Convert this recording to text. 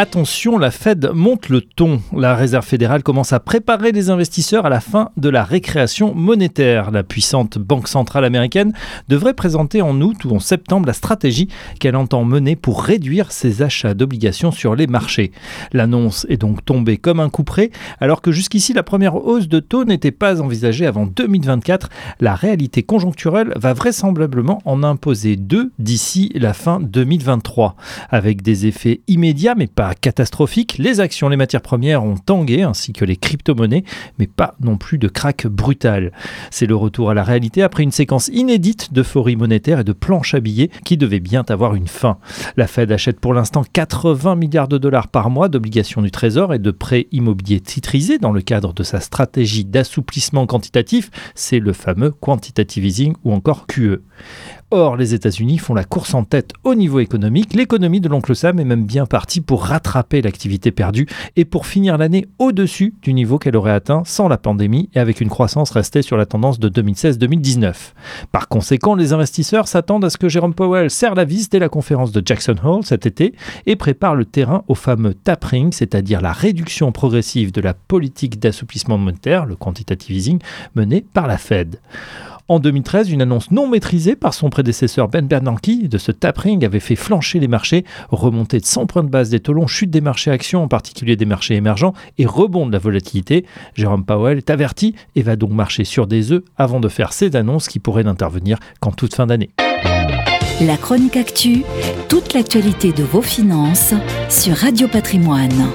Attention, la Fed monte le ton. La Réserve fédérale commence à préparer les investisseurs à la fin de la récréation monétaire. La puissante Banque centrale américaine devrait présenter en août ou en septembre la stratégie qu'elle entend mener pour réduire ses achats d'obligations sur les marchés. L'annonce est donc tombée comme un coup près, alors que jusqu'ici la première hausse de taux n'était pas envisagée avant 2024. La réalité conjoncturelle va vraisemblablement en imposer deux d'ici la fin 2023, avec des effets immédiats mais pas catastrophique. Les actions, les matières premières ont tangué, ainsi que les crypto-monnaies, mais pas non plus de crack brutal. C'est le retour à la réalité après une séquence inédite d'euphorie monétaire et de planches à billets qui devait bien avoir une fin. La Fed achète pour l'instant 80 milliards de dollars par mois d'obligations du Trésor et de prêts immobiliers titrisés dans le cadre de sa stratégie d'assouplissement quantitatif, c'est le fameux quantitative easing ou encore QE. Or, les États-Unis font la course en tête au niveau économique. L'économie de l'oncle Sam est même bien partie pour rattraper l'activité perdue et pour finir l'année au-dessus du niveau qu'elle aurait atteint sans la pandémie et avec une croissance restée sur la tendance de 2016-2019. Par conséquent, les investisseurs s'attendent à ce que Jérôme Powell serre la vis dès la conférence de Jackson Hole cet été et prépare le terrain au fameux tapering, c'est-à-dire la réduction progressive de la politique d'assouplissement monétaire, le quantitative easing, menée par la Fed. En 2013, une annonce non maîtrisée par son prédécesseur Ben Bernanke de ce tapering avait fait flancher les marchés, remonter de 100 points de base des taux chute des marchés actions, en particulier des marchés émergents, et rebond de la volatilité. Jérôme Powell est averti et va donc marcher sur des œufs avant de faire ces annonces qui pourraient n'intervenir qu'en toute fin d'année. La chronique actu, toute l'actualité de vos finances sur Radio Patrimoine.